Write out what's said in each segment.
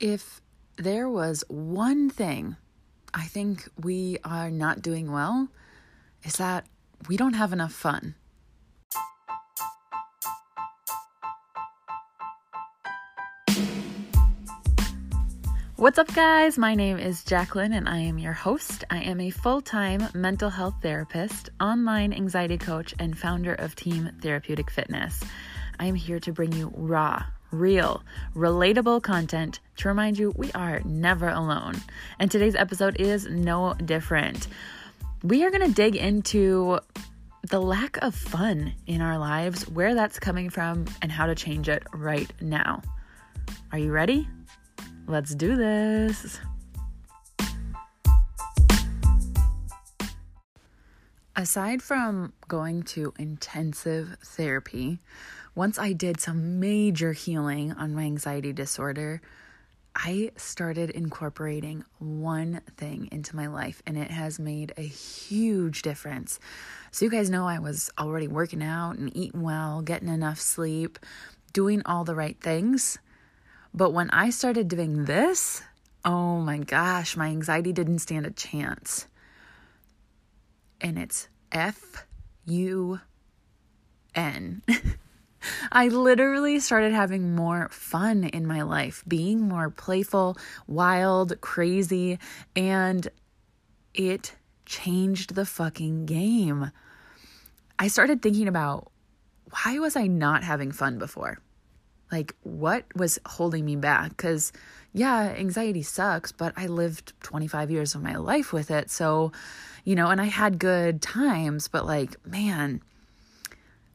If there was one thing I think we are not doing well, is that we don't have enough fun. What's up, guys? My name is Jacqueline, and I am your host. I am a full time mental health therapist, online anxiety coach, and founder of Team Therapeutic Fitness. I am here to bring you raw, real, relatable content to remind you we are never alone. And today's episode is no different. We are going to dig into the lack of fun in our lives, where that's coming from, and how to change it right now. Are you ready? Let's do this. Aside from going to intensive therapy, once I did some major healing on my anxiety disorder, I started incorporating one thing into my life and it has made a huge difference. So, you guys know I was already working out and eating well, getting enough sleep, doing all the right things. But when I started doing this, oh my gosh, my anxiety didn't stand a chance and it's F U N. I literally started having more fun in my life, being more playful, wild, crazy, and it changed the fucking game. I started thinking about why was I not having fun before? Like, what was holding me back? Because, yeah, anxiety sucks, but I lived 25 years of my life with it. So, you know, and I had good times, but like, man,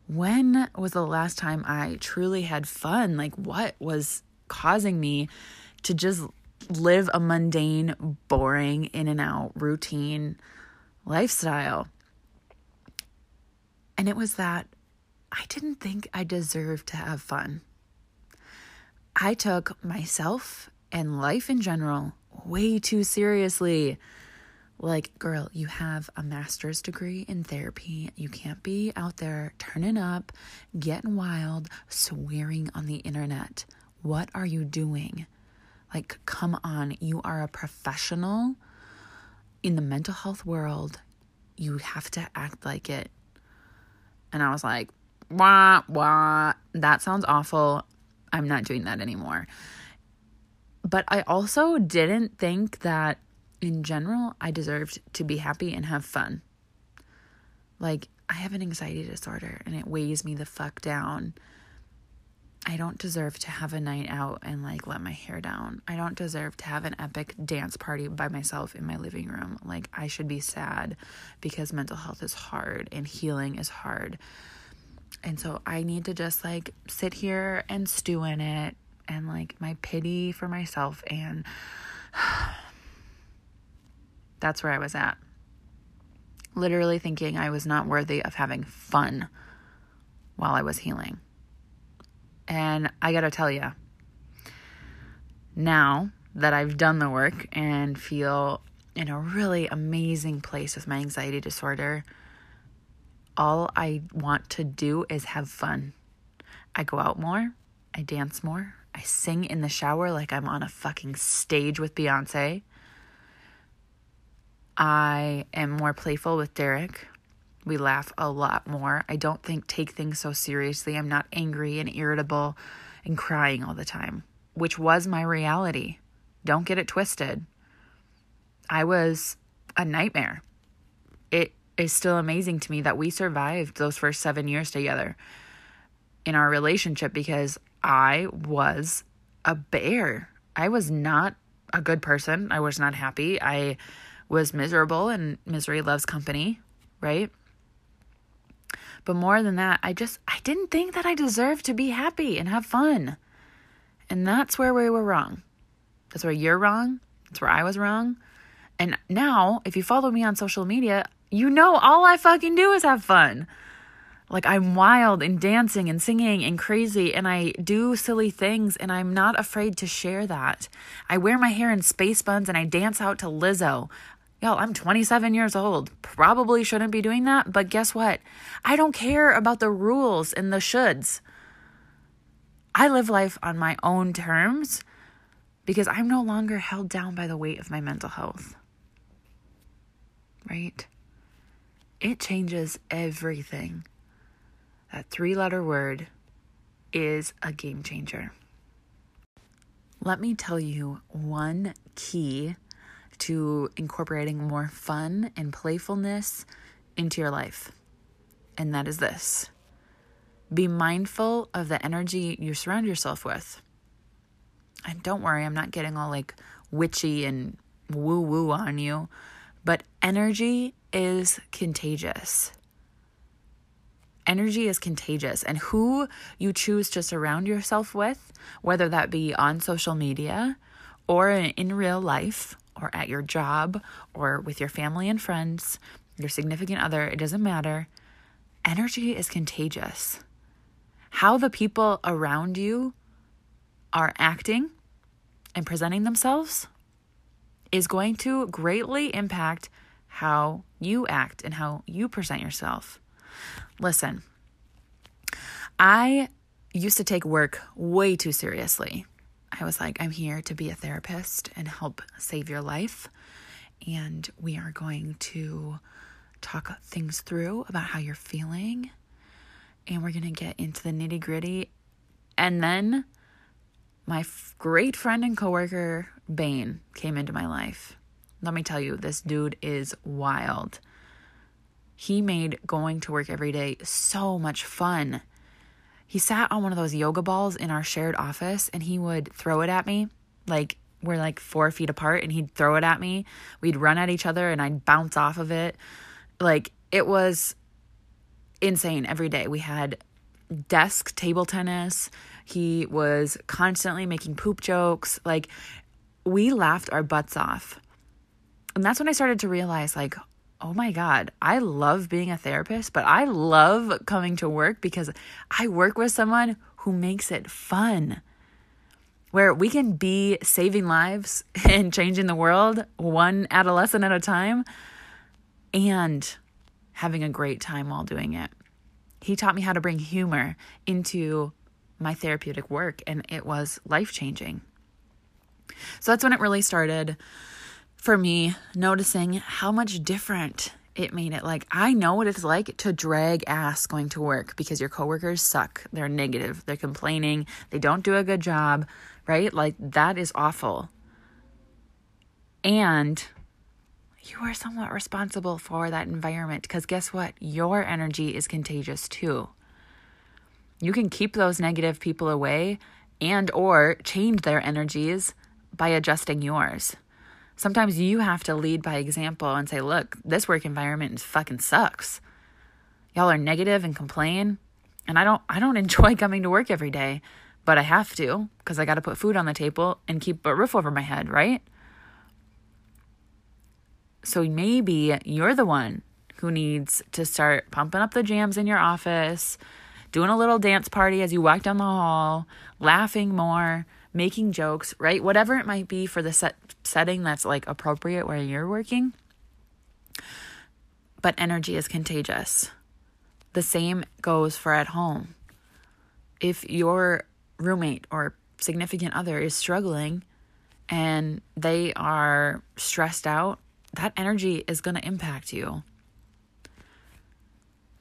when was the last time I truly had fun? Like, what was causing me to just live a mundane, boring, in and out routine lifestyle? And it was that I didn't think I deserved to have fun. I took myself and life in general way too seriously. Like, girl, you have a master's degree in therapy. You can't be out there turning up, getting wild, swearing on the internet. What are you doing? Like, come on. You are a professional in the mental health world. You have to act like it. And I was like, wah, wah. That sounds awful. I'm not doing that anymore. But I also didn't think that in general I deserved to be happy and have fun. Like, I have an anxiety disorder and it weighs me the fuck down. I don't deserve to have a night out and like let my hair down. I don't deserve to have an epic dance party by myself in my living room. Like, I should be sad because mental health is hard and healing is hard. And so I need to just like sit here and stew in it and like my pity for myself. And that's where I was at. Literally thinking I was not worthy of having fun while I was healing. And I gotta tell you, now that I've done the work and feel in a really amazing place with my anxiety disorder, all I want to do is have fun. I go out more, I dance more, I sing in the shower like I'm on a fucking stage with Beyonce. I am more playful with Derek. We laugh a lot more. I don't think take things so seriously. I'm not angry and irritable and crying all the time, which was my reality. Don't get it twisted. I was a nightmare. Is still amazing to me that we survived those first seven years together in our relationship because I was a bear. I was not a good person. I was not happy. I was miserable, and misery loves company, right? But more than that, I just I didn't think that I deserved to be happy and have fun. And that's where we were wrong. That's where you're wrong. That's where I was wrong. And now, if you follow me on social media, you know, all I fucking do is have fun. Like, I'm wild and dancing and singing and crazy, and I do silly things, and I'm not afraid to share that. I wear my hair in space buns and I dance out to Lizzo. Y'all, I'm 27 years old. Probably shouldn't be doing that, but guess what? I don't care about the rules and the shoulds. I live life on my own terms, because I'm no longer held down by the weight of my mental health. Right? It changes everything. That three letter word is a game changer. Let me tell you one key to incorporating more fun and playfulness into your life. And that is this be mindful of the energy you surround yourself with. And don't worry, I'm not getting all like witchy and woo woo on you, but energy is contagious. Energy is contagious, and who you choose to surround yourself with, whether that be on social media or in real life or at your job or with your family and friends, your significant other, it doesn't matter. Energy is contagious. How the people around you are acting and presenting themselves is going to greatly impact how you act and how you present yourself. Listen, I used to take work way too seriously. I was like, I'm here to be a therapist and help save your life. And we are going to talk things through about how you're feeling. And we're going to get into the nitty gritty. And then my f- great friend and coworker, Bane, came into my life. Let me tell you, this dude is wild. He made going to work every day so much fun. He sat on one of those yoga balls in our shared office and he would throw it at me. Like, we're like four feet apart and he'd throw it at me. We'd run at each other and I'd bounce off of it. Like, it was insane every day. We had desk table tennis. He was constantly making poop jokes. Like, we laughed our butts off. And that's when I started to realize, like, oh my God, I love being a therapist, but I love coming to work because I work with someone who makes it fun. Where we can be saving lives and changing the world one adolescent at a time and having a great time while doing it. He taught me how to bring humor into my therapeutic work, and it was life changing. So that's when it really started for me noticing how much different it made it. Like, I know what it's like to drag ass going to work because your coworkers suck. They're negative, they're complaining, they don't do a good job, right? Like, that is awful. And you are somewhat responsible for that environment because guess what? Your energy is contagious too. You can keep those negative people away and or change their energies by adjusting yours. Sometimes you have to lead by example and say, "Look, this work environment fucking sucks. Y'all are negative and complain, and I don't I don't enjoy coming to work every day, but I have to because I got to put food on the table and keep a roof over my head, right?" So maybe you're the one who needs to start pumping up the jams in your office, doing a little dance party as you walk down the hall, laughing more, making jokes, right? Whatever it might be for the set setting that's like appropriate where you're working. But energy is contagious. The same goes for at home. If your roommate or significant other is struggling and they are stressed out that energy is going to impact you.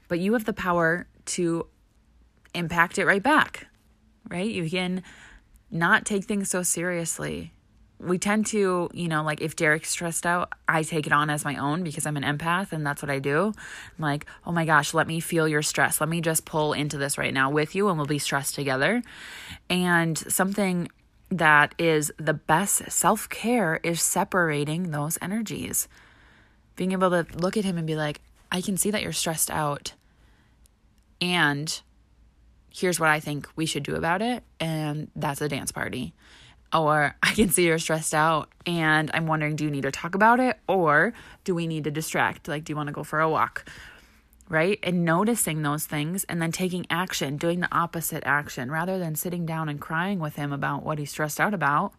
But you have the power to impact it right back, right? You can not take things so seriously. We tend to, you know, like if Derek's stressed out, I take it on as my own because I'm an empath and that's what I do. I'm like, oh my gosh, let me feel your stress. Let me just pull into this right now with you and we'll be stressed together. And something that is the best self care is separating those energies. Being able to look at him and be like, I can see that you're stressed out. And here's what I think we should do about it. And that's a dance party. Or I can see you're stressed out and I'm wondering, do you need to talk about it? Or do we need to distract? Like, do you want to go for a walk? right? And noticing those things and then taking action, doing the opposite action rather than sitting down and crying with him about what he's stressed out about.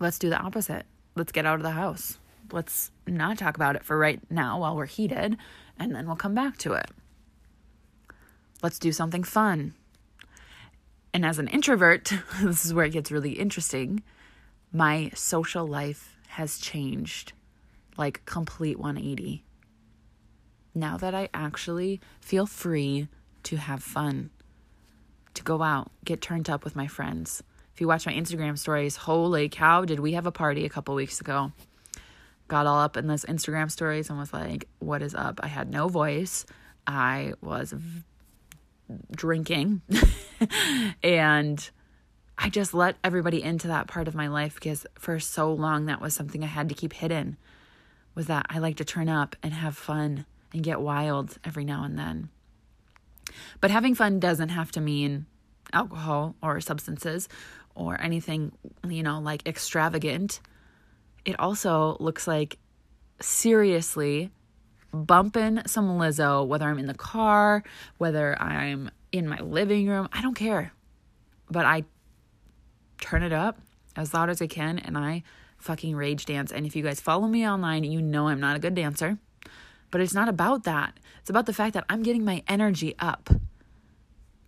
Let's do the opposite. Let's get out of the house. Let's not talk about it for right now while we're heated, and then we'll come back to it. Let's do something fun. And as an introvert, this is where it gets really interesting. My social life has changed like complete 180. Now that I actually feel free to have fun, to go out, get turned up with my friends. If you watch my Instagram stories, holy cow, did we have a party a couple weeks ago? Got all up in those Instagram stories and was like, what is up? I had no voice. I was drinking and I just let everybody into that part of my life because for so long that was something I had to keep hidden was that I like to turn up and have fun and get wild every now and then. But having fun doesn't have to mean alcohol or substances or anything, you know, like extravagant. It also looks like seriously bumping some Lizzo, whether I'm in the car, whether I'm in my living room, I don't care. But I turn it up as loud as I can and I fucking rage dance. And if you guys follow me online, you know I'm not a good dancer. But it's not about that. It's about the fact that I'm getting my energy up.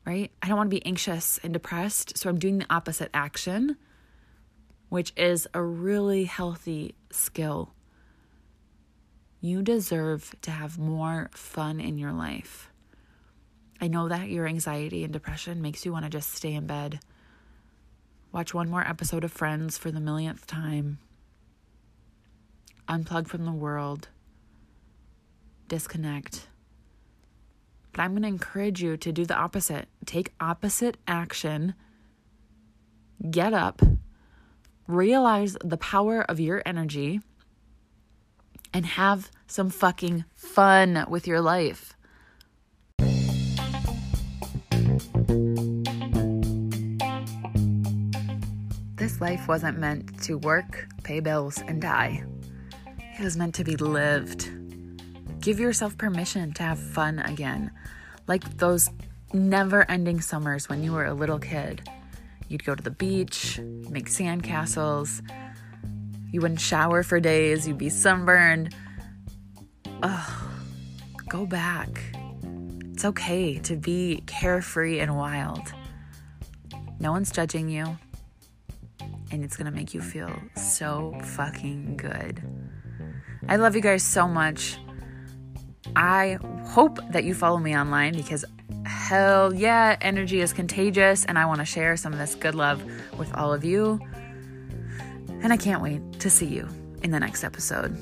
Right? I don't want to be anxious and depressed, so I'm doing the opposite action, which is a really healthy skill. You deserve to have more fun in your life. I know that your anxiety and depression makes you want to just stay in bed watch one more episode of Friends for the millionth time, unplug from the world, disconnect. But I'm going to encourage you to do the opposite. Take opposite action. Get up. Realize the power of your energy and have some fucking fun with your life. This life wasn't meant to work, pay bills, and die. It was meant to be lived. Give yourself permission to have fun again. Like those never ending summers when you were a little kid. You'd go to the beach, make sandcastles. You wouldn't shower for days, you'd be sunburned. Ugh, go back. It's okay to be carefree and wild. No one's judging you and it's gonna make you feel so fucking good. I love you guys so much. I hope that you follow me online because hell yeah, energy is contagious and I wanna share some of this good love with all of you. And I can't wait to see you in the next episode.